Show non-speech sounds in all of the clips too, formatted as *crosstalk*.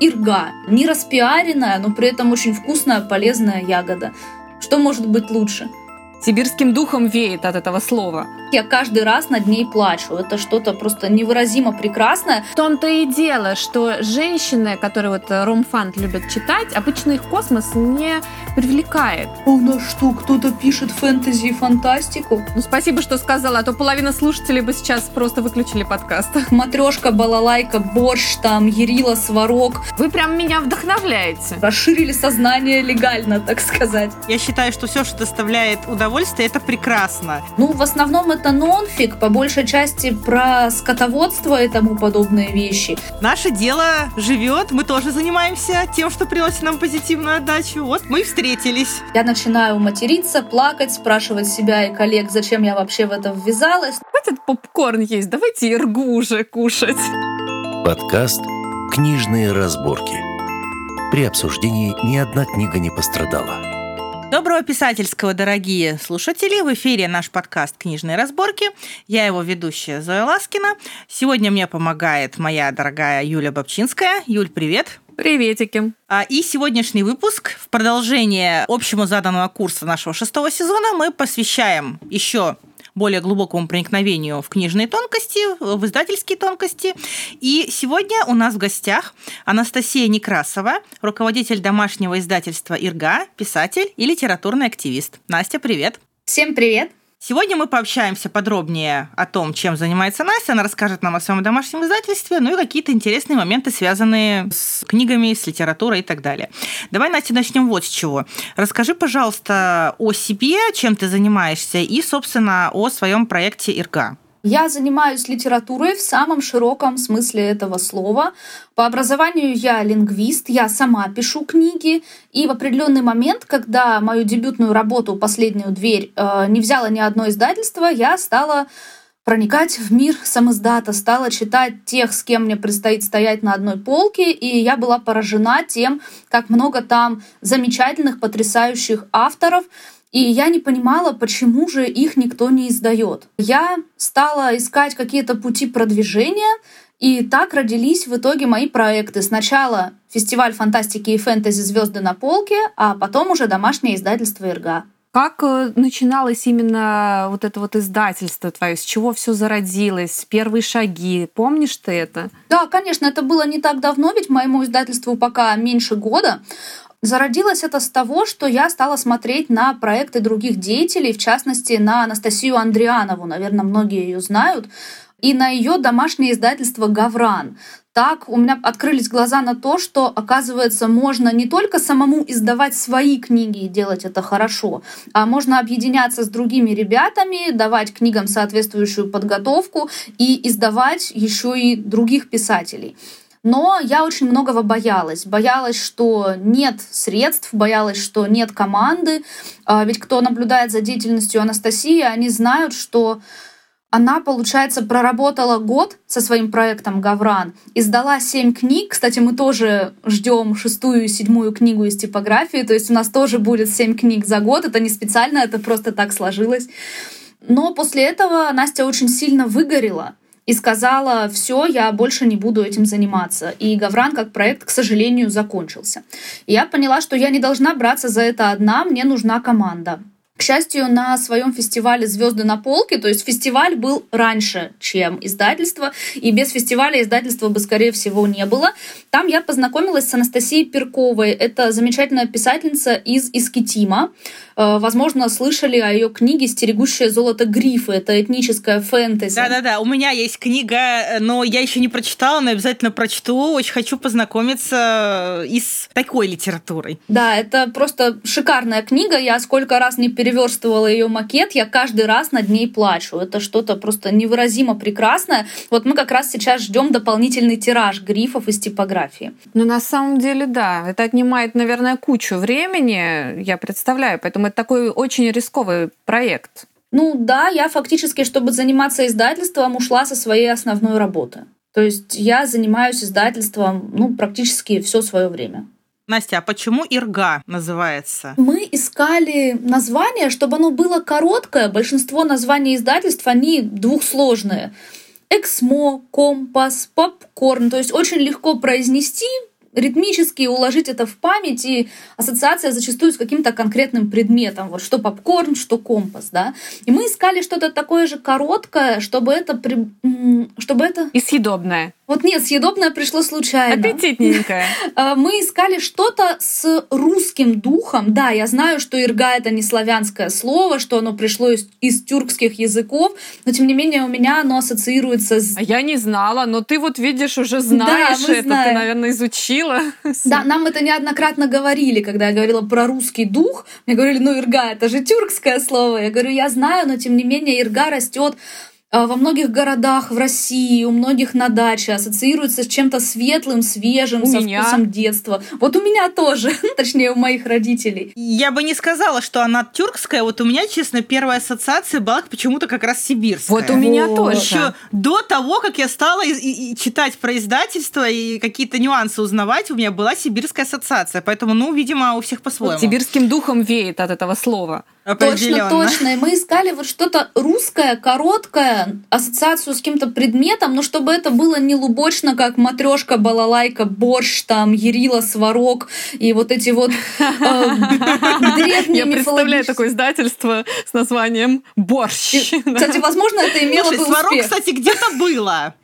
Ирга. Не распиаренная, но при этом очень вкусная, полезная ягода. Что может быть лучше? Сибирским духом веет от этого слова. Я каждый раз над ней плачу. Это что-то просто невыразимо прекрасное. В том-то и дело, что женщины, которые вот ромфант любят читать, обычно их космос не привлекает. А у нас что, кто-то пишет фэнтези и фантастику? Ну, спасибо, что сказала, а то половина слушателей бы сейчас просто выключили подкаст. Матрешка, балалайка, борщ, там, Ерила, сварог. Вы прям меня вдохновляете. Расширили сознание легально, так сказать. Я считаю, что все, что доставляет удовольствие, это прекрасно. Ну, в основном это нонфик, по большей части про скотоводство и тому подобные вещи. Наше дело живет, мы тоже занимаемся тем, что приносит нам позитивную отдачу. Вот мы и встретились. Я начинаю материться, плакать, спрашивать себя и коллег, зачем я вообще в это ввязалась. Хватит попкорн есть, давайте иргу уже кушать. Подкаст «Книжные разборки». При обсуждении ни одна книга не пострадала. Доброго писательского, дорогие слушатели! В эфире наш подкаст «Книжные разборки». Я его ведущая Зоя Ласкина. Сегодня мне помогает моя дорогая Юля Бабчинская. Юль, привет! Приветики. А, и сегодняшний выпуск в продолжение общему заданного курса нашего шестого сезона мы посвящаем еще более глубокому проникновению в книжные тонкости, в издательские тонкости. И сегодня у нас в гостях Анастасия Некрасова, руководитель домашнего издательства «Ирга», писатель и литературный активист. Настя, привет! Всем привет! Сегодня мы пообщаемся подробнее о том, чем занимается Настя. Она расскажет нам о своем домашнем издательстве, ну и какие-то интересные моменты, связанные с книгами, с литературой и так далее. Давай, Настя, начнем вот с чего. Расскажи, пожалуйста, о себе, чем ты занимаешься, и, собственно, о своем проекте «Ирга». Я занимаюсь литературой в самом широком смысле этого слова. По образованию я лингвист, я сама пишу книги, и в определенный момент, когда мою дебютную работу «Последнюю дверь» э, не взяла ни одно издательство, я стала проникать в мир самоздата, стала читать тех, с кем мне предстоит стоять на одной полке, и я была поражена тем, как много там замечательных, потрясающих авторов, и я не понимала, почему же их никто не издает. Я стала искать какие-то пути продвижения, и так родились в итоге мои проекты. Сначала фестиваль фантастики и фэнтези «Звезды на полке», а потом уже домашнее издательство «Ирга». Как э, начиналось именно вот это вот издательство твое? С чего все зародилось? Первые шаги? Помнишь ты это? Да, конечно, это было не так давно, ведь моему издательству пока меньше года. Зародилось это с того, что я стала смотреть на проекты других деятелей, в частности, на Анастасию Андрианову, наверное, многие ее знают, и на ее домашнее издательство «Гавран». Так у меня открылись глаза на то, что, оказывается, можно не только самому издавать свои книги и делать это хорошо, а можно объединяться с другими ребятами, давать книгам соответствующую подготовку и издавать еще и других писателей. Но я очень многого боялась. Боялась, что нет средств, боялась, что нет команды. А ведь кто наблюдает за деятельностью Анастасии, они знают, что она, получается, проработала год со своим проектом «Гавран», издала семь книг. Кстати, мы тоже ждем шестую и седьмую книгу из типографии, то есть у нас тоже будет семь книг за год. Это не специально, это просто так сложилось. Но после этого Настя очень сильно выгорела и сказала, все, я больше не буду этим заниматься. И Гавран как проект, к сожалению, закончился. И я поняла, что я не должна браться за это одна, мне нужна команда. К счастью, на своем фестивале «Звезды на полке», то есть фестиваль был раньше, чем издательство, и без фестиваля издательства бы, скорее всего, не было. Там я познакомилась с Анастасией Перковой. Это замечательная писательница из Искитима. Э, возможно, слышали о ее книге «Стерегущее золото грифы». Это этническая фэнтези. Да-да-да, у меня есть книга, но я еще не прочитала, но обязательно прочту. Очень хочу познакомиться и с такой литературой. Да, это просто шикарная книга. Я сколько раз не переверстывала ее макет, я каждый раз над ней плачу. Это что-то просто невыразимо прекрасное. Вот мы как раз сейчас ждем дополнительный тираж грифов из типографии. Ну, на самом деле, да. Это отнимает, наверное, кучу времени, я представляю. Поэтому это такой очень рисковый проект. Ну да, я фактически, чтобы заниматься издательством, ушла со своей основной работы. То есть я занимаюсь издательством ну, практически все свое время. Настя, а почему Ирга называется? Мы искали название, чтобы оно было короткое. Большинство названий издательств, они двухсложные. Эксмо, компас, попкорн. То есть очень легко произнести, ритмически уложить это в память, и ассоциация зачастую с каким-то конкретным предметом, вот что попкорн, что компас, да. И мы искали что-то такое же короткое, чтобы это, чтобы это... И съедобное. Вот нет, съедобное пришло случайно. Аппетитненькое. А, *laughs* мы искали что-то с русским духом. Да, я знаю, что ирга — это не славянское слово, что оно пришло из, из тюркских языков, но тем не менее у меня оно ассоциируется с... А я не знала, но ты вот видишь, уже знаешь да, это, знаем. ты, наверное, изучила. *laughs* Да, нам это неоднократно говорили, когда я говорила про русский дух. Мне говорили, ну, ирга — это же тюркское слово. Я говорю, я знаю, но тем не менее ирга растет во многих городах в России, у многих на даче ассоциируется с чем-то светлым, свежим, у со меня. вкусом детства. Вот у меня тоже, *laughs* точнее, у моих родителей. Я бы не сказала, что она тюркская. Вот у меня, честно, первая ассоциация была почему-то как раз сибирская. Вот у меня вот. тоже. Еще до того, как я стала и, и, и читать про издательство и какие-то нюансы узнавать, у меня была сибирская ассоциация. Поэтому, ну, видимо, у всех по-своему. Вот сибирским духом веет от этого слова. Точно, точно. И мы искали вот что-то русское, короткое, ассоциацию с каким-то предметом, но чтобы это было не лубочно, как матрешка, балалайка, борщ, там, Ерила, Сварог и вот эти вот э, *laughs* древние Я представляю такое издательство с названием «Борщ». Кстати, *laughs* возможно, это имело бы успех. Сварог, кстати, где-то было.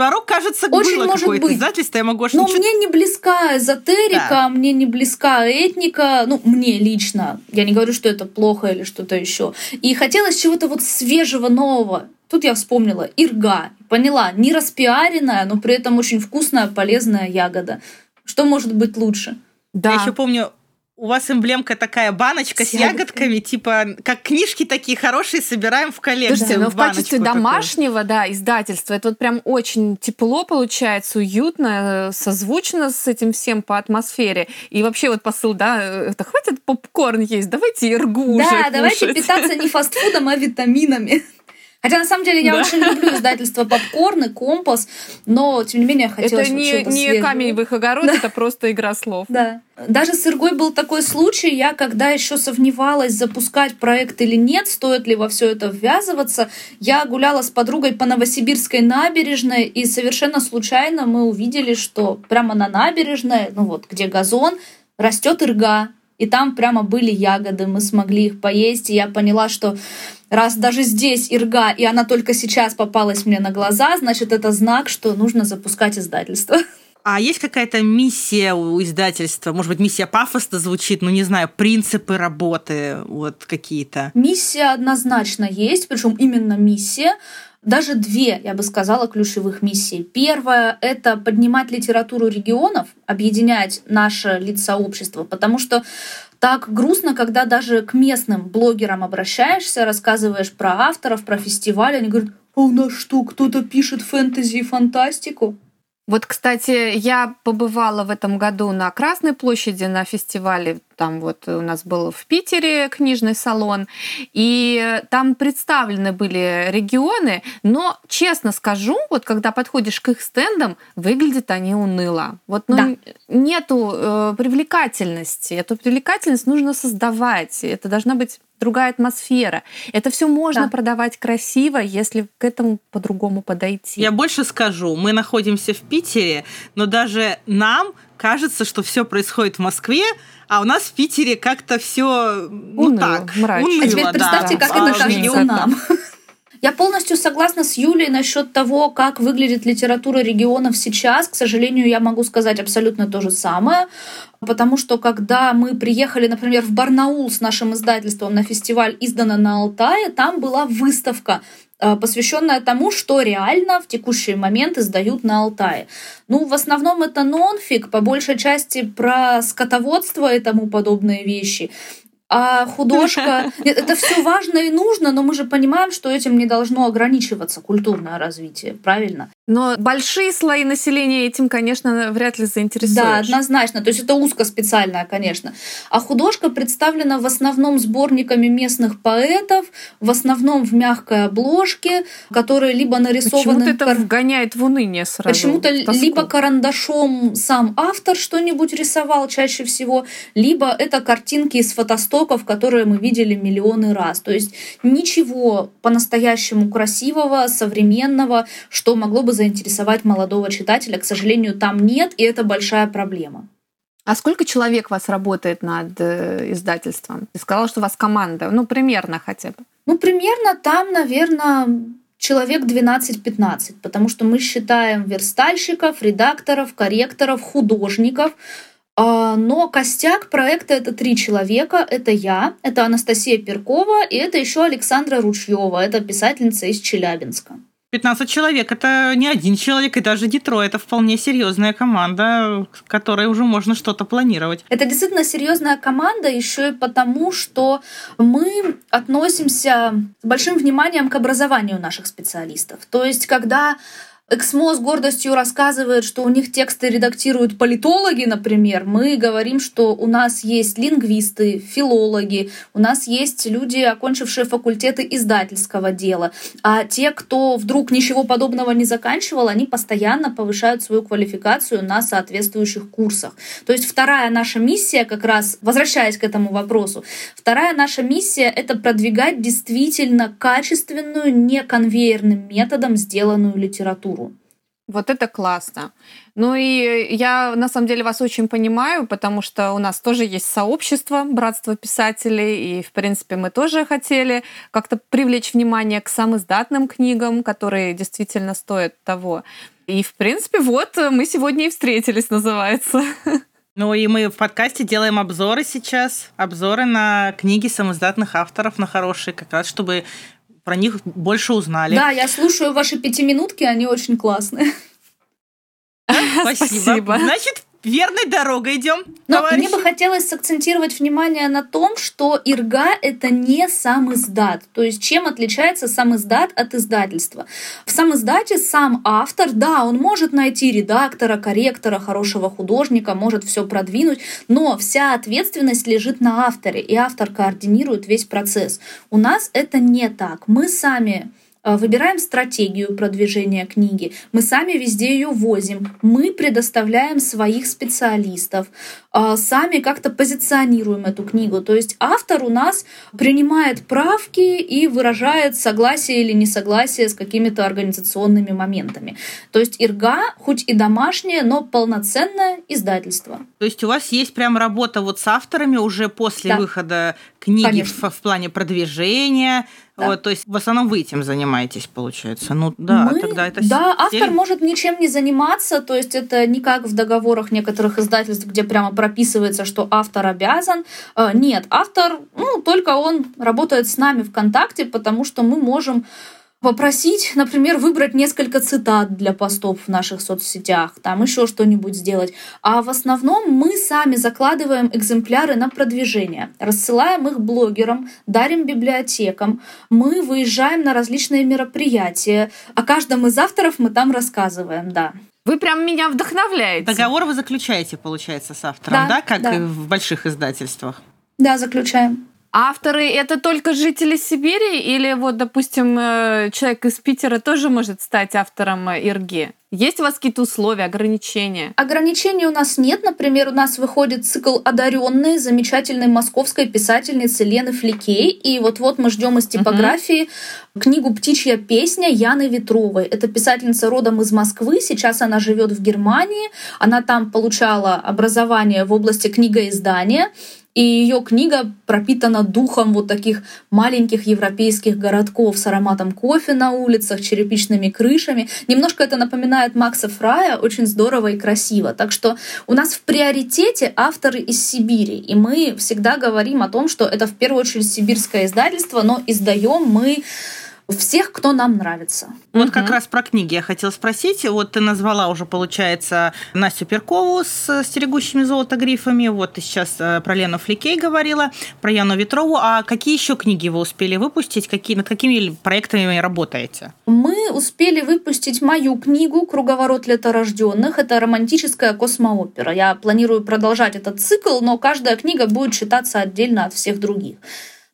Сварог, кажется, Очень было может какое-то быть. издательство, я могу Но мне не близка эзотерика, да. мне не близка этника, ну, мне лично. Я не говорю, что это плохо или что-то еще. И хотелось чего-то вот свежего, нового. Тут я вспомнила ирга. Поняла, не распиаренная, но при этом очень вкусная, полезная ягода. Что может быть лучше? Да. Я еще помню, у вас эмблемка такая баночка с, с ягодками, типа как книжки такие хорошие собираем в коллекцию. Слушайте, но ну, в качестве домашнего, да, издательства это вот прям очень тепло получается, уютно, э, созвучно с этим всем по атмосфере. И вообще вот посыл, да, это хватит попкорн есть, давайте иргу Да, уже давайте кушать. питаться не фастфудом, а витаминами. Хотя на самом деле я да. очень люблю издательство Попкорн и Компас, но тем не менее хотелось Это не, не свежего. камень в их огород, да. это просто игра слов. Да. Даже с Иргой был такой случай, я когда еще сомневалась, запускать проект или нет, стоит ли во все это ввязываться, я гуляла с подругой по Новосибирской набережной, и совершенно случайно мы увидели, что прямо на набережной, ну вот, где газон, растет ирга, и там прямо были ягоды, мы смогли их поесть, и я поняла, что раз даже здесь ирга, и она только сейчас попалась мне на глаза, значит, это знак, что нужно запускать издательство. А есть какая-то миссия у издательства? Может быть, миссия пафосно звучит, ну, не знаю, принципы работы вот какие-то? Миссия однозначно есть, причем именно миссия. Даже две, я бы сказала, ключевых миссии. Первая — это поднимать литературу регионов, объединять наше лиц-сообщество, потому что так грустно, когда даже к местным блогерам обращаешься, рассказываешь про авторов, про фестиваль, они говорят, а у нас что, кто-то пишет фэнтези и фантастику? Вот, кстати, я побывала в этом году на Красной площади на фестивале. Там вот у нас был в Питере книжный салон. И там представлены были регионы. Но, честно скажу, вот когда подходишь к их стендам, выглядят они уныло. Вот ну, да. нету э, привлекательности. Эту привлекательность нужно создавать. Это должна быть другая атмосфера. Это все можно да. продавать красиво, если к этому по-другому подойти. Я больше скажу, мы находимся в Питере, но даже нам кажется, что все происходит в Москве, а у нас в Питере как-то все ну уныло, так, мрачно. уныло. А теперь представьте, да. как а, это кажется нам. *laughs* Я полностью согласна с Юлей насчет того, как выглядит литература регионов сейчас. К сожалению, я могу сказать абсолютно то же самое. Потому что когда мы приехали, например, в Барнаул с нашим издательством на фестиваль «Издано на Алтае», там была выставка посвященная тому, что реально в текущий момент издают на Алтае. Ну, в основном это нонфик, по большей части про скотоводство и тому подобные вещи а художка... Нет, это все важно и нужно, но мы же понимаем, что этим не должно ограничиваться культурное развитие, правильно? Но большие слои населения этим, конечно, вряд ли заинтересуют. Да, однозначно. То есть это узкоспециальное, конечно. А художка представлена в основном сборниками местных поэтов, в основном в мягкой обложке, которые либо нарисованы... Почему-то это кар... вгоняет в уныние сразу. Почему-то либо карандашом сам автор что-нибудь рисовал чаще всего, либо это картинки из фотостора ТикТоков, которые мы видели миллионы раз. То есть ничего по-настоящему красивого, современного, что могло бы заинтересовать молодого читателя, к сожалению, там нет, и это большая проблема. А сколько человек у вас работает над э, издательством? Ты сказала, что у вас команда. Ну, примерно хотя бы. Ну, примерно там, наверное, человек 12-15, потому что мы считаем верстальщиков, редакторов, корректоров, художников. А, но костяк проекта это три человека. Это я, это Анастасия Перкова и это еще Александра Ручьева. Это писательница из Челябинска. 15 человек – это не один человек, и даже Детройт – это вполне серьезная команда, которой уже можно что-то планировать. Это действительно серьезная команда еще и потому, что мы относимся с большим вниманием к образованию наших специалистов. То есть, когда Эксмо с гордостью рассказывает, что у них тексты редактируют политологи, например. Мы говорим, что у нас есть лингвисты, филологи, у нас есть люди, окончившие факультеты издательского дела. А те, кто вдруг ничего подобного не заканчивал, они постоянно повышают свою квалификацию на соответствующих курсах. То есть вторая наша миссия, как раз возвращаясь к этому вопросу, вторая наша миссия — это продвигать действительно качественную, не конвейерным методом сделанную литературу. Вот это классно. Ну и я на самом деле вас очень понимаю, потому что у нас тоже есть сообщество Братство писателей, и в принципе мы тоже хотели как-то привлечь внимание к самым издатным книгам, которые действительно стоят того. И в принципе вот мы сегодня и встретились, называется. Ну и мы в подкасте делаем обзоры сейчас, обзоры на книги самоиздатных авторов, на хорошие, как раз чтобы про них больше узнали. Да, я слушаю ваши пятиминутки, они очень классные. Спасибо. Спасибо. Значит, верной дорогой идем. Но товарищи. мне бы хотелось сакцентировать внимание на том, что Ирга — это не сам издат. То есть чем отличается сам издат от издательства? В сам издате сам автор, да, он может найти редактора, корректора, хорошего художника, может все продвинуть, но вся ответственность лежит на авторе, и автор координирует весь процесс. У нас это не так. Мы сами выбираем стратегию продвижения книги, мы сами везде ее возим, мы предоставляем своих специалистов, э, сами как-то позиционируем эту книгу. То есть автор у нас принимает правки и выражает согласие или несогласие с какими-то организационными моментами. То есть Ирга, хоть и домашнее, но полноценное издательство. То есть у вас есть прям работа вот с авторами уже после да. выхода книги в, в плане продвижения, да. Вот, то есть в основном вы этим занимаетесь, получается. Ну да, Мы, тогда это Да, автор может ничем не заниматься, то есть это не как в договорах некоторых издательств, где прямо прописывается, что автор обязан. Э, нет, автор, ну, только он работает с нами в контакте, потому что мы можем попросить, например, выбрать несколько цитат для постов в наших соцсетях, там еще что-нибудь сделать. А в основном мы сами закладываем экземпляры на продвижение, рассылаем их блогерам, дарим библиотекам, мы выезжаем на различные мероприятия. О каждом из авторов мы там рассказываем, да. Вы прям меня вдохновляете. Договор вы заключаете, получается, с автором, да, да? как да. и в больших издательствах? Да, заключаем. Авторы это только жители Сибири или вот, допустим, э, человек из Питера тоже может стать автором э, Ирги? Есть у вас какие-то условия, ограничения? Ограничений у нас нет. Например, у нас выходит цикл «Одаренные» замечательной московской писательницы Лены Фликей. И вот-вот мы ждем из типографии uh-huh. книгу «Птичья песня» Яны Ветровой. Это писательница родом из Москвы. Сейчас она живет в Германии. Она там получала образование в области книгоиздания. И ее книга пропитана духом вот таких маленьких европейских городков с ароматом кофе на улицах, черепичными крышами. Немножко это напоминает Макса Фрая, очень здорово и красиво. Так что у нас в приоритете авторы из Сибири. И мы всегда говорим о том, что это в первую очередь сибирское издательство, но издаем мы всех, кто нам нравится. Вот угу. как раз про книги я хотела спросить. Вот ты назвала уже, получается, Настю Перкову с «Стерегущими золото грифами». Вот ты сейчас э, про Лену Фликей говорила, про Яну Ветрову. А какие еще книги вы успели выпустить? Какие, над какими проектами работаете? Мы успели выпустить мою книгу «Круговорот леторожденных». Это романтическая космоопера. Я планирую продолжать этот цикл, но каждая книга будет читаться отдельно от всех других.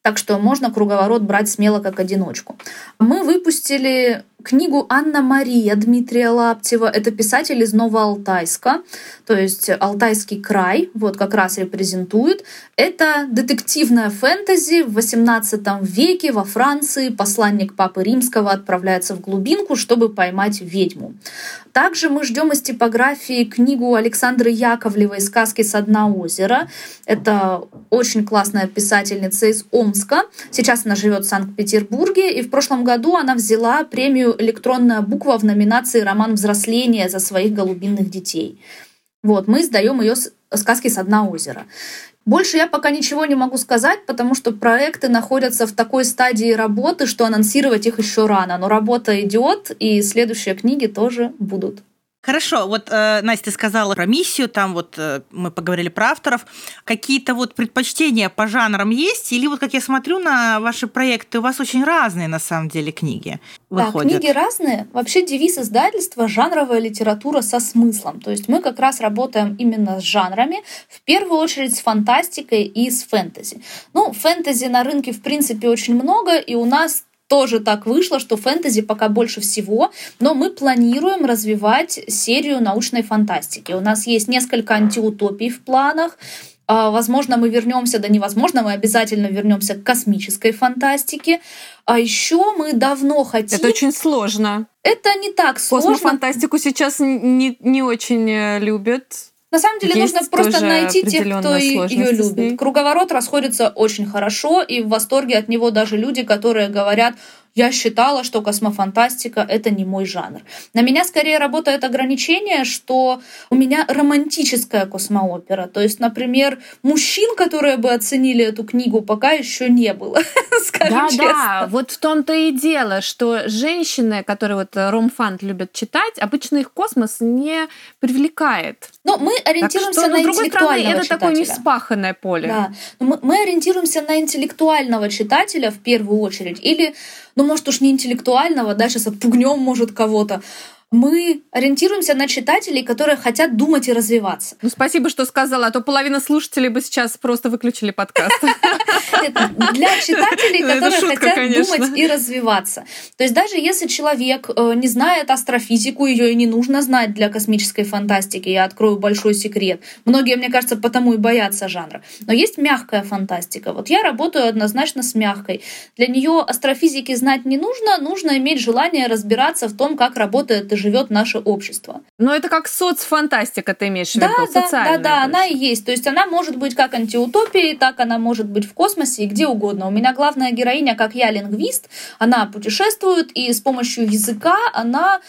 Так что можно круговорот брать смело как одиночку. Мы выпустили книгу «Анна-Мария» Дмитрия Лаптева. Это писатель из Новоалтайска, то есть Алтайский край, вот как раз репрезентует. Это детективная фэнтези в XVIII веке во Франции. Посланник Папы Римского отправляется в глубинку, чтобы поймать ведьму. Также мы ждем из типографии книгу Александры Яковлевой «Сказки с дна озера». Это очень классная писательница из Омска. Сейчас она живет в Санкт-Петербурге. И в прошлом году она взяла премию «Электронная буква» в номинации «Роман взросления» за своих голубинных детей. Вот, мы сдаем ее сказки с дна озера. Больше я пока ничего не могу сказать, потому что проекты находятся в такой стадии работы, что анонсировать их еще рано. Но работа идет, и следующие книги тоже будут. Хорошо, вот э, Настя сказала про миссию, там вот э, мы поговорили про авторов. Какие-то вот предпочтения по жанрам есть? Или вот как я смотрю на ваши проекты, у вас очень разные на самом деле книги выходят? Да, книги разные. Вообще девиз издательства – жанровая литература со смыслом. То есть мы как раз работаем именно с жанрами, в первую очередь с фантастикой и с фэнтези. Ну, фэнтези на рынке в принципе очень много, и у нас тоже так вышло, что фэнтези пока больше всего, но мы планируем развивать серию научной фантастики. У нас есть несколько антиутопий в планах. А, возможно, мы вернемся, да невозможно, мы обязательно вернемся к космической фантастике. А еще мы давно хотим... Это очень сложно. Это не так сложно. Космофантастику сейчас не, не очень э, любят. На самом деле Есть нужно просто найти тех, кто ее любит. Круговорот расходится очень хорошо, и в восторге от него даже люди, которые говорят, я считала, что космофантастика — это не мой жанр. На меня скорее работает ограничение, что у меня романтическая космоопера. То есть, например, мужчин, которые бы оценили эту книгу, пока еще не было, *laughs* да, честно. Да, вот в том-то и дело, что женщины, которые вот ромфант любят читать, обычно их космос не привлекает. Но мы ориентируемся что, на интеллектуального стороны, это читателя. такое неспаханное поле. Да. Но мы, мы ориентируемся на интеллектуального читателя в первую очередь. Или ну, может уж не интеллектуального, да, сейчас отпугнем, может, кого-то, мы ориентируемся на читателей, которые хотят думать и развиваться. Ну, спасибо, что сказала, а то половина слушателей бы сейчас просто выключили подкаст. Для читателей, которые хотят думать и развиваться. То есть даже если человек э, не знает астрофизику, ее и не нужно знать для космической фантастики, я открою большой секрет. Многие, мне кажется, потому и боятся жанра. Но есть мягкая фантастика. Вот я работаю однозначно с мягкой. Для нее астрофизики знать не нужно, нужно иметь желание разбираться в том, как работает и живет наше общество. Но это как соцфантастика, ты имеешь в виду? Да, да, да, да, она и есть. То есть она может быть как антиутопией, так она может быть в космосе и где угодно. У меня главная героиня, как я, лингвист, она путешествует, и с помощью языка она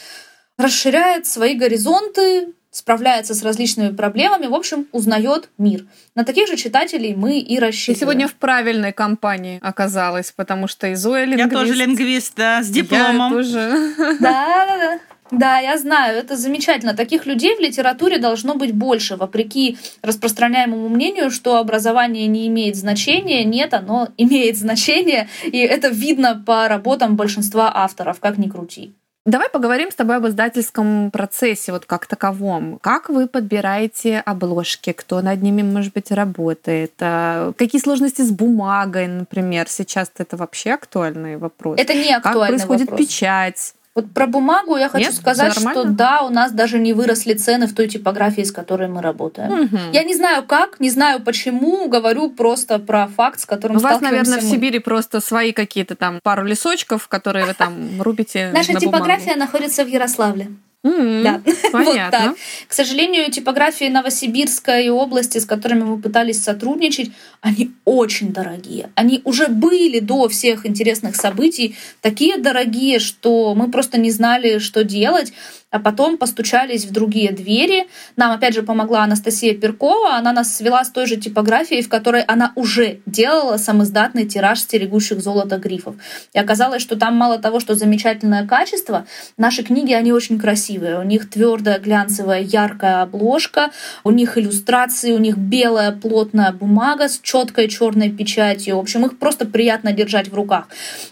расширяет свои горизонты, справляется с различными проблемами, в общем, узнает мир. На таких же читателей мы и рассчитываем. Ты сегодня в правильной компании оказалась, потому что и Зоя лингвист. Я тоже лингвист, да, с дипломом. Я тоже. Да, да, да. Да, я знаю, это замечательно. Таких людей в литературе должно быть больше, вопреки распространяемому мнению, что образование не имеет значения. Нет, оно *laughs* имеет значение, и это видно по работам большинства авторов, как ни крути. Давай поговорим с тобой об издательском процессе вот как таковом. Как вы подбираете обложки? Кто над ними, может быть, работает? А какие сложности с бумагой, например? Сейчас это вообще актуальный вопрос. Это не актуальный Как происходит вопрос. печать? Вот про бумагу я хочу Нет? сказать, что да, у нас даже не выросли цены в той типографии, с которой мы работаем. Угу. Я не знаю как, не знаю почему, говорю просто про факт, с которым У вас, наверное, в мы. Сибири просто свои какие-то там пару лесочков, которые вы там *laughs* рубите Наша на типография находится в Ярославле. М, Да, *laughs* вот Понятно. так. К сожалению, типографии Новосибирска и области, с которыми мы пытались сотрудничать, они очень дорогие. Они уже были до всех интересных событий такие дорогие, что мы просто не знали, что делать а потом постучались в другие двери. Нам, опять же, помогла Анастасия Перкова. Она нас свела с той же типографией, в которой она уже делала самоиздатный тираж стерегущих золото грифов. И оказалось, что там мало того, что замечательное качество, наши книги, они очень красивые. У них твердая, глянцевая, яркая обложка, у них иллюстрации, у них белая плотная бумага с четкой черной печатью. В общем, их просто приятно держать в руках.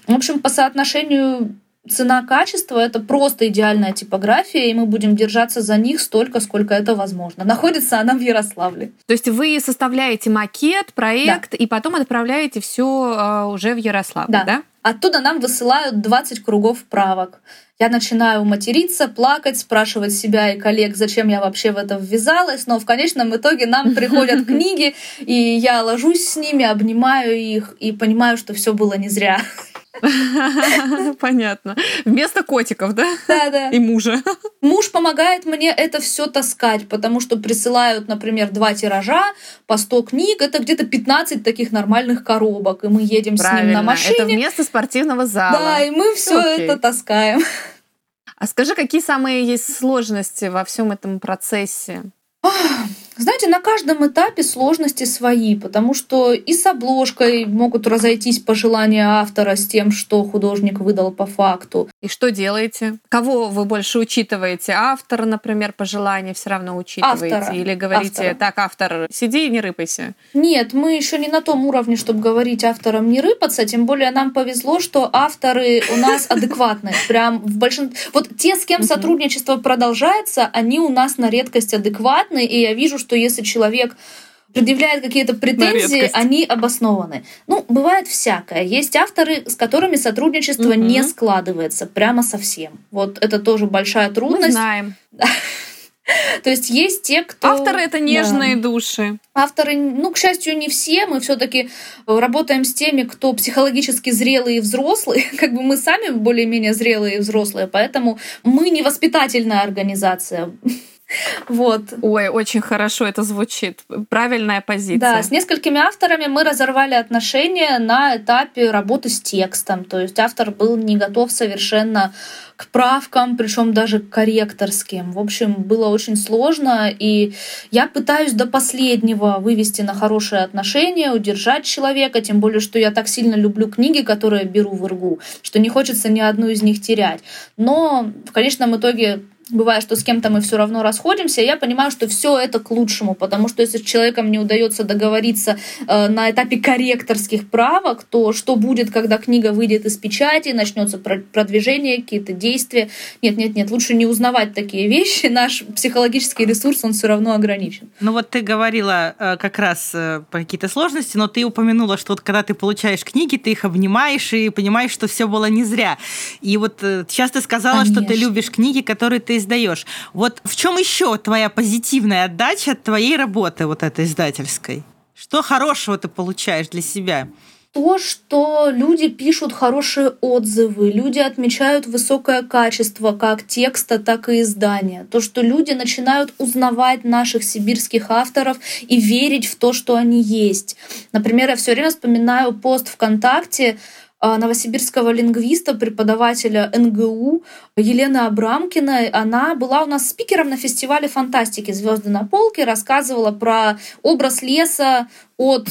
В общем, по соотношению цена-качество — это просто идеальная типография, и мы будем держаться за них столько, сколько это возможно. Находится она в Ярославле. То есть вы составляете макет, проект, и потом отправляете все уже в Ярославль, Да. да? Оттуда нам высылают 20 кругов правок. Я начинаю материться, плакать, спрашивать себя и коллег, зачем я вообще в это ввязалась, но в конечном итоге нам приходят *laughs* книги, и я ложусь с ними, обнимаю их и понимаю, что все было не зря. *laughs* Понятно. Вместо котиков, да? Да, да. И мужа. Муж помогает мне это все таскать, потому что присылают, например, два тиража по 100 книг. Это где-то 15 таких нормальных коробок. И мы едем Правильно. с ним на машине. Это вместо спортивного зала. Да, и мы все это таскаем. А скажи, какие самые есть сложности во всем этом процессе? Знаете, на каждом этапе сложности свои, потому что и с обложкой могут разойтись пожелания автора с тем, что художник выдал по факту. И что делаете? Кого вы больше учитываете? Автора, например, пожелания все равно учитываете? Автора. Или говорите, Автора. так, автор, сиди и не рыпайся? Нет, мы еще не на том уровне, чтобы говорить авторам не рыпаться, тем более нам повезло, что авторы у нас *laughs* адекватные. Прям в большинстве... Вот те, с кем сотрудничество продолжается, они у нас на редкость адекватны, и я вижу, что если человек предъявляет какие-то претензии, они обоснованы. Ну, бывает всякое. Есть авторы, с которыми сотрудничество Мгм. не складывается прямо совсем. Вот это тоже большая Мы трудность. знаем. *laughs* То есть есть те, кто... Авторы — это Да. нежные души. Авторы, ну, к счастью, не все. Мы все-таки работаем с теми, кто психологически зрелые и взрослые. *laughs* Как бы мы сами более-менее зрелые и взрослые, поэтому мы не воспитательная организация. *laughs* Вот. Ой, очень хорошо это звучит. Правильная позиция. Да, с несколькими авторами мы разорвали отношения на этапе работы с текстом. То есть автор был не готов совершенно к правкам, причем даже к корректорским. В общем, было очень сложно, и я пытаюсь до последнего вывести на хорошие отношения, удержать человека, тем более, что я так сильно люблю книги, которые беру в ИРГУ, что не хочется ни одну из них терять. Но в конечном итоге бывает, что с кем-то мы все равно расходимся, я понимаю, что все это к лучшему, потому что если с человеком не удается договориться э, на этапе корректорских правок, то что будет, когда книга выйдет из печати, начнется про- продвижение, какие-то действия? Нет, нет, нет, лучше не узнавать такие вещи. Наш психологический ресурс, он все равно ограничен. Ну вот ты говорила э, как раз э, про какие-то сложности, но ты упомянула, что вот когда ты получаешь книги, ты их обнимаешь и понимаешь, что все было не зря. И вот э, сейчас ты сказала, что ты Конечно. любишь книги, которые ты издаешь. Вот в чем еще твоя позитивная отдача от твоей работы вот этой издательской? Что хорошего ты получаешь для себя? то, что люди пишут хорошие отзывы, люди отмечают высокое качество как текста, так и издания. То, что люди начинают узнавать наших сибирских авторов и верить в то, что они есть. Например, я все время вспоминаю пост ВКонтакте новосибирского лингвиста, преподавателя НГУ Елены Абрамкиной. Она была у нас спикером на фестивале фантастики «Звезды на полке», рассказывала про образ леса от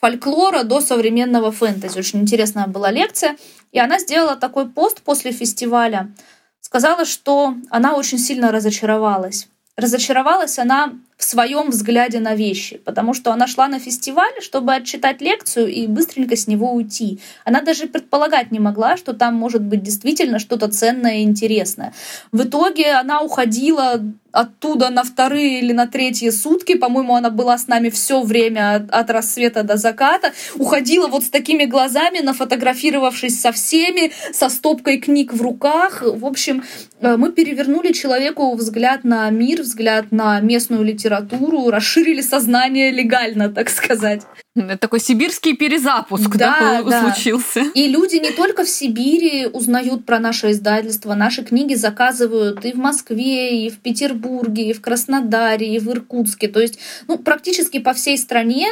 фольклора до современного фэнтези. Очень интересная была лекция. И она сделала такой пост после фестиваля. Сказала, что она очень сильно разочаровалась. Разочаровалась она в своем взгляде на вещи, потому что она шла на фестиваль, чтобы отчитать лекцию и быстренько с него уйти. Она даже предполагать не могла, что там может быть действительно что-то ценное и интересное. В итоге она уходила оттуда на вторые или на третьи сутки. По-моему, она была с нами все время от, рассвета до заката. Уходила вот с такими глазами, нафотографировавшись со всеми, со стопкой книг в руках. В общем, э, мы перевернули человеку взгляд на мир, взгляд на местную литературу, расширили сознание легально, так сказать. Это такой сибирский перезапуск, Да, да, да. случился. И люди не только в Сибири узнают про наше издательство, наши книги заказывают и в Москве, и в Петербурге, и в Краснодаре, и в Иркутске. То есть, ну, практически по всей стране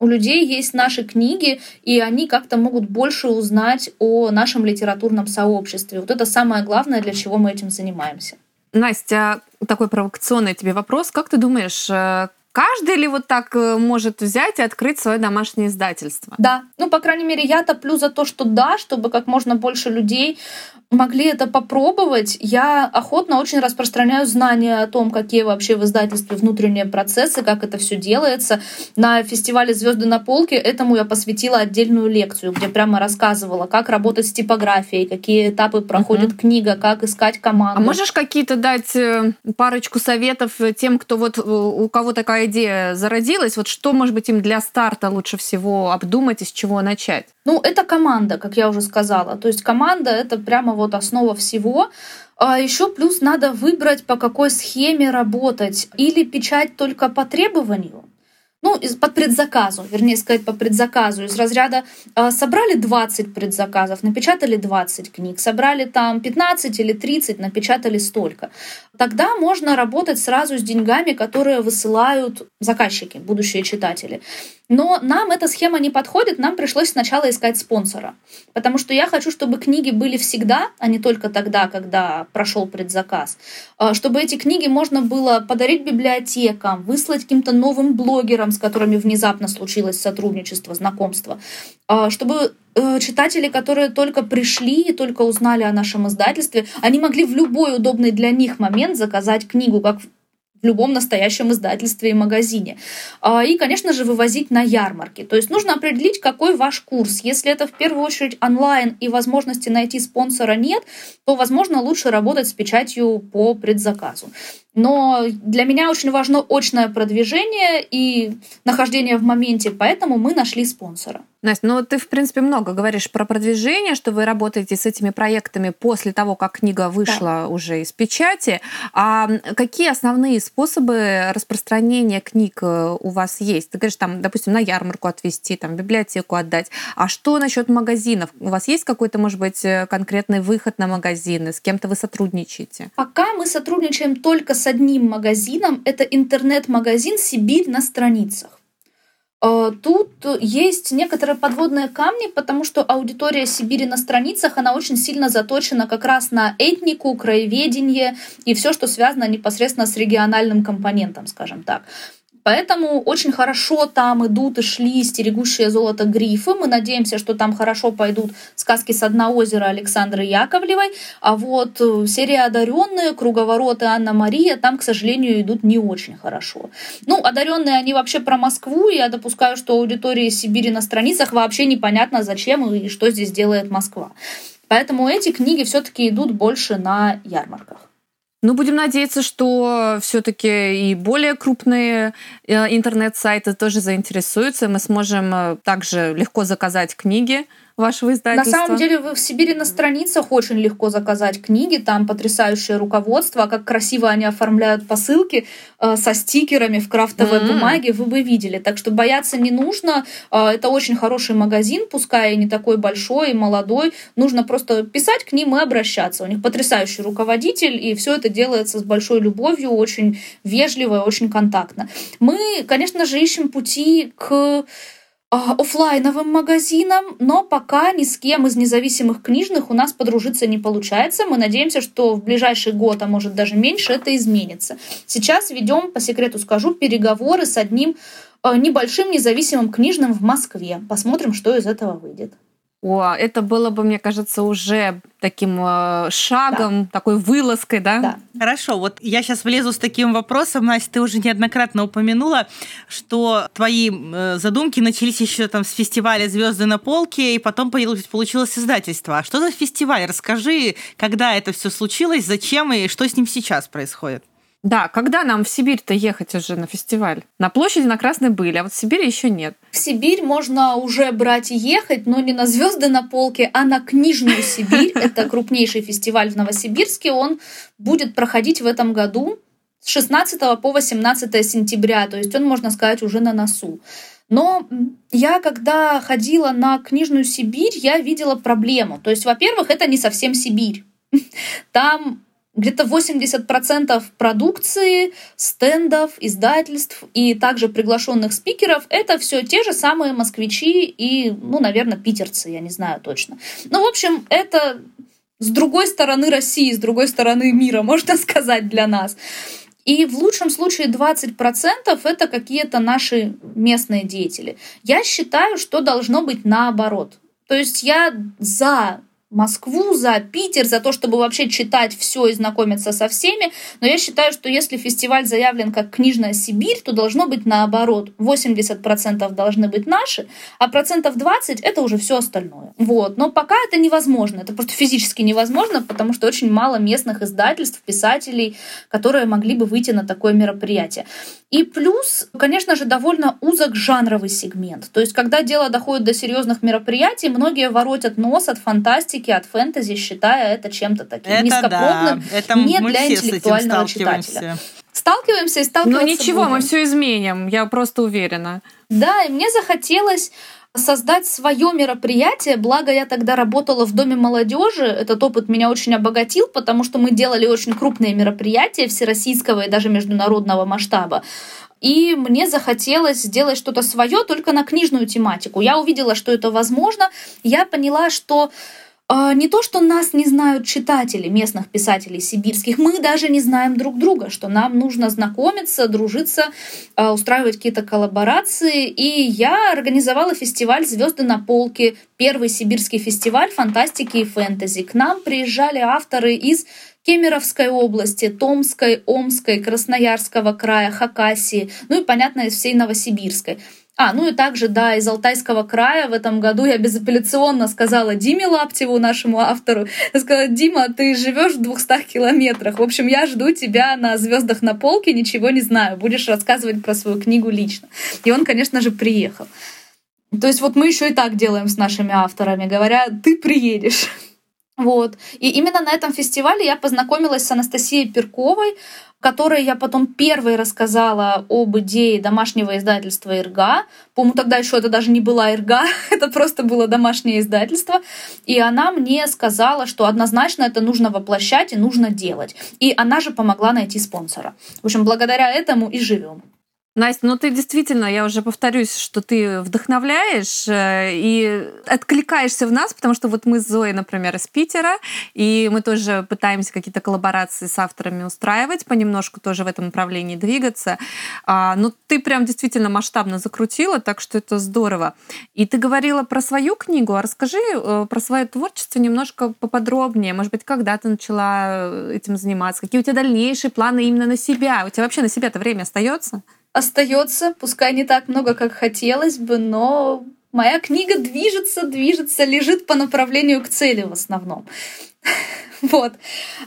у людей есть наши книги, и они как-то могут больше узнать о нашем литературном сообществе. Вот это самое главное, для чего мы этим занимаемся. Настя, такой провокационный тебе вопрос. Как ты думаешь, э, каждый ли вот так э, может взять и открыть свое домашнее издательство? Да, ну, по крайней мере, я топлю за то, что да, чтобы как можно больше людей могли это попробовать. Я охотно очень распространяю знания о том, какие вообще в издательстве внутренние процессы, как это все делается. На фестивале Звезды на полке этому я посвятила отдельную лекцию, где прямо рассказывала, как работать с типографией, какие этапы проходит книга, как искать команду. А можешь какие-то дать э, парочку советов э, тем, кто вот э, у кого такая идея зародилась, вот что, может быть, им для старта лучше всего обдумать и с чего начать? Ну, это команда, как я уже сказала. То есть команда — это прямо вот основа всего. А еще плюс надо выбрать, по какой схеме работать. Или печать только по требованию, ну, под предзаказу, вернее сказать, по предзаказу. Из разряда э, собрали 20 предзаказов, напечатали 20 книг, собрали там 15 или 30, напечатали столько. Тогда можно работать сразу с деньгами, которые высылают заказчики, будущие читатели. Но нам эта схема не подходит, нам пришлось сначала искать спонсора. Потому что я хочу, чтобы книги были всегда, а не только тогда, когда прошел предзаказ. А, чтобы эти книги можно было подарить библиотекам, выслать каким-то новым блогерам, с которыми внезапно случилось сотрудничество, знакомство. А, чтобы э, читатели, которые только пришли и только узнали о нашем издательстве, они могли в любой удобный для них момент заказать книгу, как в любом настоящем издательстве и магазине. А, и, конечно же, вывозить на ярмарки. То есть нужно определить, какой ваш курс. Если это в первую очередь онлайн и возможности найти спонсора нет, то, возможно, лучше работать с печатью по предзаказу. Но для меня очень важно очное продвижение и нахождение в моменте, поэтому мы нашли спонсора. Настя, ну ты, в принципе, много говоришь про продвижение, что вы работаете с этими проектами после того, как книга вышла да. уже из печати. А какие основные способы распространения книг э, у вас есть? Ты говоришь, там, допустим, на ярмарку отвезти, там, в библиотеку отдать. А что насчет магазинов? У вас есть какой-то, может быть, э, конкретный выход на магазины? С кем-то вы сотрудничаете? Пока мы сотрудничаем только с одним магазином. Это интернет-магазин «Сибирь на страницах». Э, тут есть некоторые подводные камни, потому что аудитория Сибири на страницах, она очень сильно заточена как раз на этнику, краеведение и все, что связано непосредственно с региональным компонентом, скажем так. Поэтому очень хорошо там идут и шли стерегущие золото грифы. Мы надеемся, что там хорошо пойдут сказки с дна озера Александры Яковлевой. А вот э, серия «Одаренные», «Круговороты» Анна Мария там, к сожалению, идут не очень хорошо. Ну, «Одаренные» они вообще про Москву. Я допускаю, что аудитории Сибири на страницах вообще непонятно, зачем и что здесь делает Москва. Поэтому эти книги все-таки идут больше на ярмарках. Ну, будем надеяться, что все-таки и более крупные э, интернет-сайты тоже заинтересуются. Мы сможем э, также легко заказать книги вашего издательства? На самом деле вы в Сибири на страницах очень легко заказать книги, там потрясающее руководство, как красиво они оформляют посылки э, со стикерами в крафтовой mm-hmm. бумаге, вы бы видели. Так что бояться не нужно. Э, это очень хороший магазин, пускай и не такой большой и молодой. Нужно просто писать к ним и обращаться. У них потрясающий руководитель, и все это делается с большой любовью, очень вежливо, очень контактно. Мы, конечно же, ищем пути к офлайновым магазинам, но пока ни с кем из независимых книжных у нас подружиться не получается. Мы надеемся, что в ближайший год, а может даже меньше, это изменится. Сейчас ведем, по секрету скажу, переговоры с одним а, небольшим независимым книжным в Москве. Посмотрим, что из этого выйдет. О, это было бы, мне кажется, уже таким э, шагом, да. такой вылазкой, да? Да. Хорошо, вот я сейчас влезу с таким вопросом, Настя, ты уже неоднократно упомянула, что твои э, задумки начались еще там с фестиваля Звезды на полке, и потом появилось, получилось издательство. А что за фестиваль? Расскажи, когда это все случилось, зачем и что с ним сейчас происходит? Да, когда нам в Сибирь-то ехать уже на фестиваль? На площади на Красной были, а вот в Сибири еще нет. В Сибирь можно уже брать и ехать, но не на звезды на полке, а на книжную Сибирь. *laughs* Это крупнейший фестиваль в Новосибирске. Он будет проходить в этом году с 16 по 18 сентября, то есть он, можно сказать, уже на носу. Но я, когда ходила на книжную Сибирь, я видела проблему. То есть, во-первых, это не совсем Сибирь. *laughs* Там где-то 80% продукции, стендов, издательств и также приглашенных спикеров это все те же самые москвичи и, ну, наверное, питерцы, я не знаю точно. Ну, в общем, это с другой стороны России, с другой стороны мира, *laughs* можно сказать, для нас. И в лучшем случае 20% это какие-то наши местные деятели. Я считаю, что должно быть наоборот. То есть я за Москву, за Питер, за то, чтобы вообще читать все и знакомиться со всеми. Но я считаю, что если фестиваль заявлен как «Книжная Сибирь», то должно быть наоборот. 80% должны быть наши, а процентов 20% это уже все остальное. Вот. Но пока это невозможно. Это просто физически невозможно, потому что очень мало местных издательств, писателей, которые могли бы выйти на такое мероприятие. И плюс, конечно же, довольно узок жанровый сегмент. То есть, когда дело доходит до серьезных мероприятий, многие воротят нос от фантастики, от фэнтези, считая это чем-то таким это низкопробным, да. это не для интеллектуального читателя. Сталкиваемся и сталкиваемся. Ну ничего, будем. мы все изменим, я просто уверена. Да, и мне захотелось создать свое мероприятие. Благо, я тогда работала в Доме молодежи. Этот опыт меня очень обогатил, потому что мы делали очень крупные мероприятия всероссийского и даже международного масштаба. И мне захотелось сделать что-то свое только на книжную тематику. Я увидела, что это возможно. Я поняла, что не то, что нас не знают читатели местных писателей сибирских, мы даже не знаем друг друга, что нам нужно знакомиться, дружиться, а, устраивать какие-то коллаборации. И я организовала фестиваль «Звезды на полке», первый сибирский фестиваль фантастики и фэнтези. К нам приезжали авторы из Кемеровской области, Томской, Омской, Красноярского края, Хакасии, ну и, понятно, из всей Новосибирской. А, ну и также, да, из Алтайского края в этом году я безапелляционно сказала Диме Лаптеву, нашему автору, сказала, Дима, ты живешь в 200 километрах. В общем, я жду тебя на звездах на полке, ничего не знаю. Будешь рассказывать про свою книгу лично. И он, конечно же, приехал. То есть вот мы еще и так делаем с нашими авторами, говоря, ты приедешь. Вот. И именно на этом фестивале я познакомилась с Анастасией Перковой, которой я потом первой рассказала об идее домашнего издательства ИРГА. По-моему, тогда еще это даже не была ИРГА, *laughs* это просто было домашнее издательство. И она мне сказала, что однозначно это нужно воплощать и нужно делать. И она же помогла найти спонсора. В общем, благодаря этому и живем. Настя, ну ты действительно, я уже повторюсь, что ты вдохновляешь э, и откликаешься в нас, потому что вот мы с Зоей, например, из Питера, и мы тоже пытаемся какие-то коллаборации с авторами устраивать, понемножку тоже в этом направлении двигаться. А, ну ты прям действительно масштабно закрутила, так что это здорово. И ты говорила про свою книгу, а расскажи э, про свое творчество немножко поподробнее. Может быть, когда ты начала э, этим заниматься? Какие у тебя дальнейшие планы именно на себя? У тебя вообще на себя-то время остается? Остается, пускай не так много, как хотелось бы, но моя книга движется, движется, лежит по направлению к цели в основном. *laughs* Вот.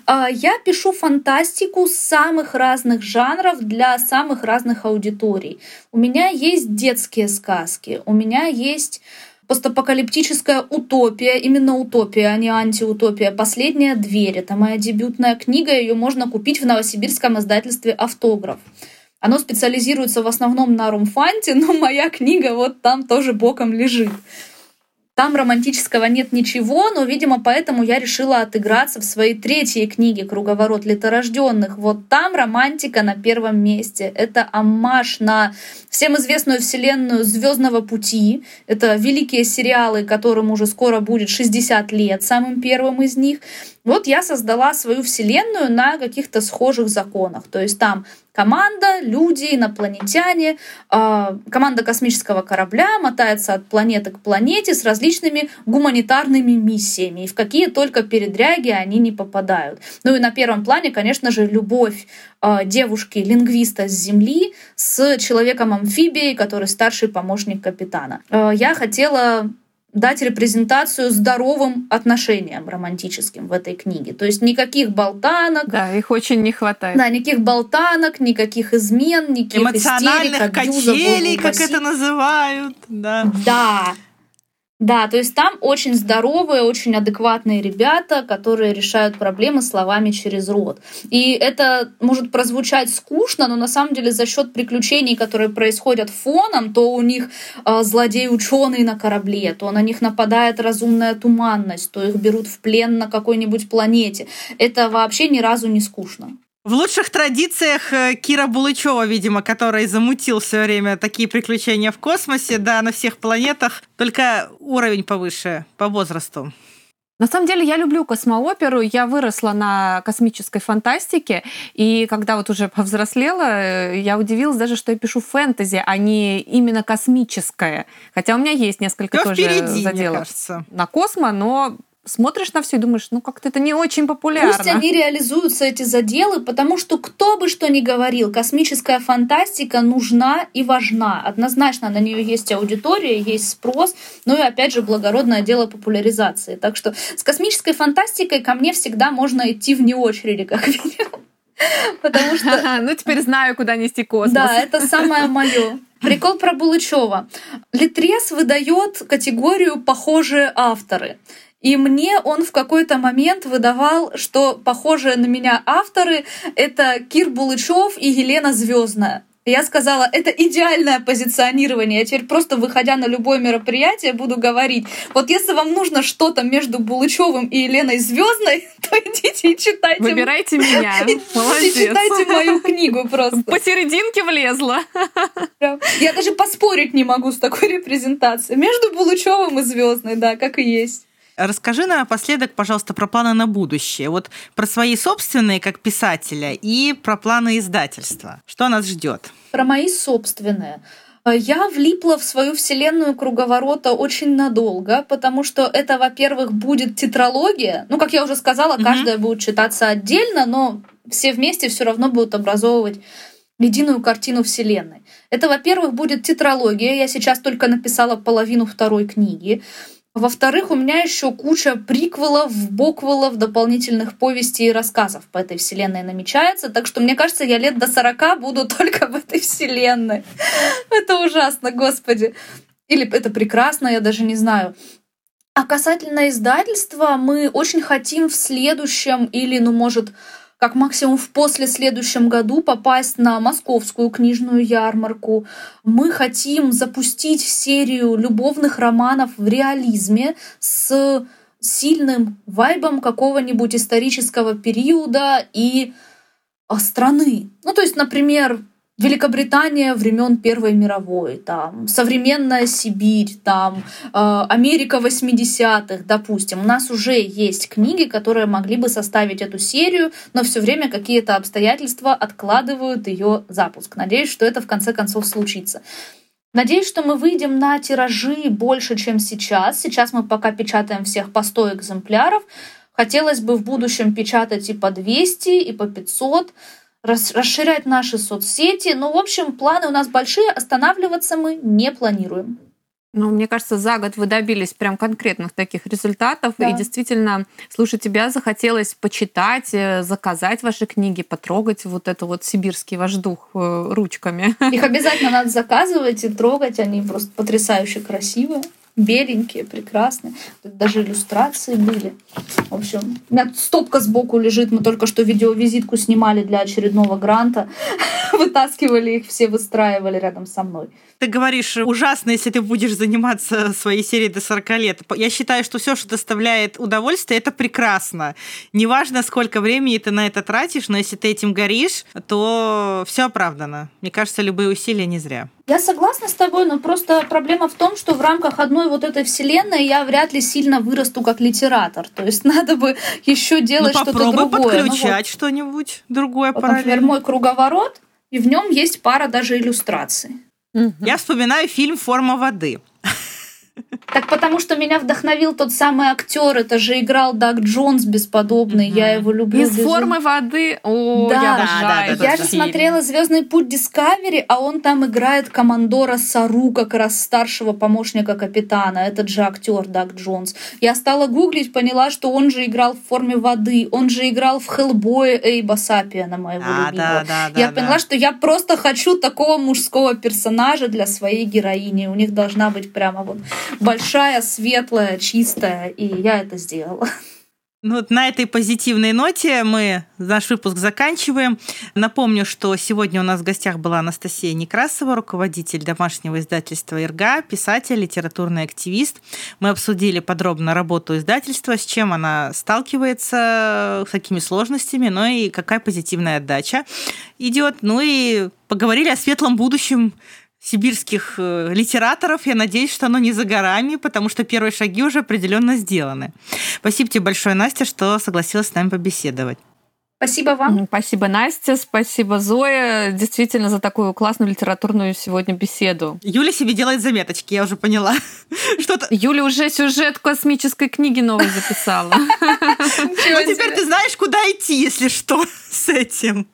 А, я пишу фантастику самых разных жанров для самых разных аудиторий. У меня есть детские сказки, у меня есть постапокалиптическая утопия, именно утопия, а не антиутопия. «Последняя дверь» — это моя дебютная книга, ее можно купить в новосибирском издательстве «Автограф». Оно специализируется в основном на румфанте, но моя книга вот там тоже боком лежит. Там романтического нет ничего, но, видимо, поэтому я решила отыграться в своей третьей книге «Круговорот леторожденных». Вот там романтика на первом месте. Это аммаж на всем известную вселенную «Звездного пути». Это великие сериалы, которым уже скоро будет 60 лет, самым первым из них. Вот я создала свою вселенную на каких-то схожих законах. То есть там команда, люди, инопланетяне, э, команда космического корабля мотается от планеты к планете с различными гуманитарными миссиями. И в какие только передряги они не попадают. Ну и на первом плане, конечно же, любовь э, девушки-лингвиста с Земли с человеком-амфибией, который старший помощник капитана. Э, я хотела дать репрезентацию здоровым отношениям романтическим в этой книге. То есть никаких болтанок. Да, их очень не хватает. Да, никаких болтанок, никаких измен, никаких Эмоциональных истерик, качелей, как это называют. Да. да. Да, то есть там очень здоровые, очень адекватные ребята, которые решают проблемы словами через рот. И это может прозвучать скучно, но на самом деле за счет приключений, которые происходят фоном, то у них э, злодей ученый на корабле, то на них нападает разумная туманность, то их берут в плен на какой-нибудь планете. Это вообще ни разу не скучно. В лучших традициях э, Кира Булычева, видимо, который замутил все время такие приключения в космосе, да, на всех планетах, только уровень повыше по возрасту. На самом деле я люблю космооперу, я выросла на космической фантастике, и когда вот уже повзрослела, э, я удивилась даже, что я пишу фэнтези, а не именно космическое. Хотя у меня есть несколько но тоже впереди, заделов на космо, но смотришь на все и думаешь, ну как-то это не очень популярно. Пусть они реализуются, эти заделы, потому что кто бы что ни говорил, космическая фантастика нужна и важна. Однозначно на нее есть аудитория, есть спрос, ну и опять же благородное дело популяризации. Так что с космической фантастикой ко мне всегда можно идти вне очереди, как минимум. Потому что... Ну, теперь знаю, куда нести космос. Да, это самое мое. Прикол про Булычева. Литрес выдает категорию «похожие авторы». И мне он в какой-то момент выдавал, что похожие на меня авторы — это Кир Булычев и Елена Звездная. Я сказала, это идеальное позиционирование. Я теперь просто, выходя на любое мероприятие, буду говорить, вот если вам нужно что-то между Булычевым и Еленой Звездной, *laughs* то идите и читайте. Выбирайте меня. *laughs* Молодец. И читайте мою книгу просто. Посерединке влезла. *laughs* Я даже поспорить не могу с такой репрезентацией. Между Булычевым и Звездной, да, как и есть. Расскажи напоследок, пожалуйста, про планы на будущее. Вот про свои собственные как писателя и про планы издательства. Что нас ждет? Про мои собственные. Я влипла в свою вселенную круговорота очень надолго, потому что это, во-первых, будет тетралогия. Ну, как я уже сказала, mm-hmm. каждая будет читаться отдельно, но все вместе все равно будут образовывать единую картину Вселенной. Это, во-первых, будет тетралогия. Я сейчас только написала половину второй книги. Во-вторых, у меня еще куча приквелов, боквелов, дополнительных повестей и рассказов по этой вселенной намечается. Так что, мне кажется, я лет до 40 буду *laughs* только в этой вселенной. Это ужасно, господи. Или это прекрасно, я даже не знаю. А касательно издательства, мы очень хотим в следующем или, ну, может, как максимум в после следующем году попасть на московскую книжную ярмарку. Мы хотим запустить серию любовных романов в реализме с сильным вайбом какого-нибудь исторического периода и а, страны. Ну, то есть, например, Великобритания времен Первой мировой, там, современная Сибирь, там, э, Америка 80-х, допустим. У нас уже есть книги, которые могли бы составить эту серию, но все время какие-то обстоятельства откладывают ее запуск. Надеюсь, что это в конце концов случится. Надеюсь, что мы выйдем на тиражи больше, чем сейчас. Сейчас мы пока печатаем всех по 100 экземпляров. Хотелось бы в будущем печатать и по 200, и по 500 расширять наши соцсети. Ну, в общем, планы у нас большие, останавливаться мы не планируем. Ну, мне кажется, за год вы добились прям конкретных таких результатов. Да. И действительно, слушай, тебя захотелось почитать, э, заказать ваши книги, потрогать вот это вот сибирский ваш дух э, ручками. Их обязательно надо заказывать и трогать. Они просто потрясающе красивые беленькие, прекрасные. Даже иллюстрации были. В общем, у меня стопка сбоку лежит. Мы только что видеовизитку снимали для очередного гранта. *laughs* Вытаскивали их, все выстраивали рядом со мной. Ты говоришь, ужасно, если ты будешь заниматься своей серией до 40 лет. Я считаю, что все, что доставляет удовольствие, это прекрасно. Неважно, сколько времени ты на это тратишь, но если ты этим горишь, то все оправдано. Мне кажется, любые усилия не зря. Я согласна с тобой, но просто проблема в том, что в рамках одной вот этой вселенной я вряд ли сильно вырасту как литератор. То есть *laughs* надо бы еще делать ну, что-то другое. Подключать ну, вот, что-нибудь другое вот, Например, мой круговорот, и в нем есть пара даже иллюстраций. Угу. Я вспоминаю фильм «Форма воды». Так потому что меня вдохновил тот самый актер, это же играл Даг Джонс бесподобный, mm-hmm. я его люблю. Из безумно. формы воды, о, да, я обожаю. Да, да, я же смотрела Звездный путь Discovery, а он там играет командора Сару, как раз старшего помощника капитана. Этот же актер Даг Джонс. Я стала гуглить, поняла, что он же играл в форме воды, он же играл в Хеллбое Эйба Сапиана, моего а, любимого. Да, да, я да, поняла, да. что я просто хочу такого мужского персонажа для своей героини. У них должна быть прямо вот большая, светлая, чистая, и я это сделала. Ну вот на этой позитивной ноте мы наш выпуск заканчиваем. Напомню, что сегодня у нас в гостях была Анастасия Некрасова, руководитель домашнего издательства «Ирга», писатель, литературный активист. Мы обсудили подробно работу издательства, с чем она сталкивается, с какими сложностями, ну и какая позитивная отдача идет. Ну и поговорили о светлом будущем сибирских э, литераторов. Я надеюсь, что оно не за горами, потому что первые шаги уже определенно сделаны. Спасибо тебе большое, Настя, что согласилась с нами побеседовать. Спасибо вам. Спасибо, Настя, спасибо, Зоя, действительно за такую классную литературную сегодня беседу. Юля себе делает заметочки, я уже поняла. *laughs* Что-то... Юля уже сюжет космической книги новой записала. *laughs* Ну, теперь ты знаешь, куда идти, если что, *laughs* с этим.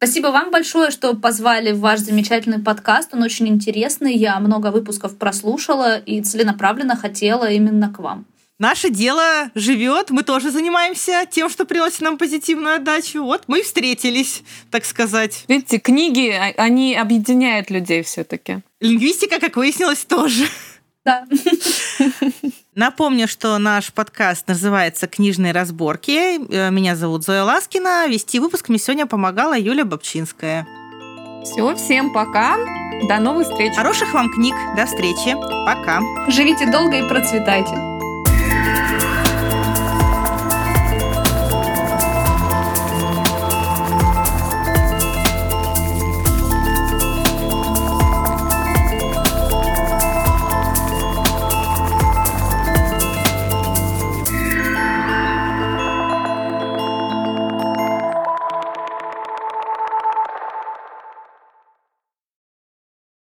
Спасибо вам большое, что позвали в ваш замечательный подкаст. Он очень интересный. Я много выпусков прослушала и целенаправленно хотела именно к вам. Наше дело живет, мы тоже занимаемся тем, что приносит нам позитивную отдачу. Вот мы встретились, так сказать. Видите, книги, а, они объединяют людей все-таки. Лингвистика, как выяснилось, тоже. Да. Напомню, что наш подкаст называется «Книжные разборки». Э, меня зовут Зоя Ласкина. Вести выпуск мне сегодня помогала Юля Бобчинская. Все, всем пока. До новых встреч. Хороших вам книг. До встречи. Пока. Живите долго и процветайте.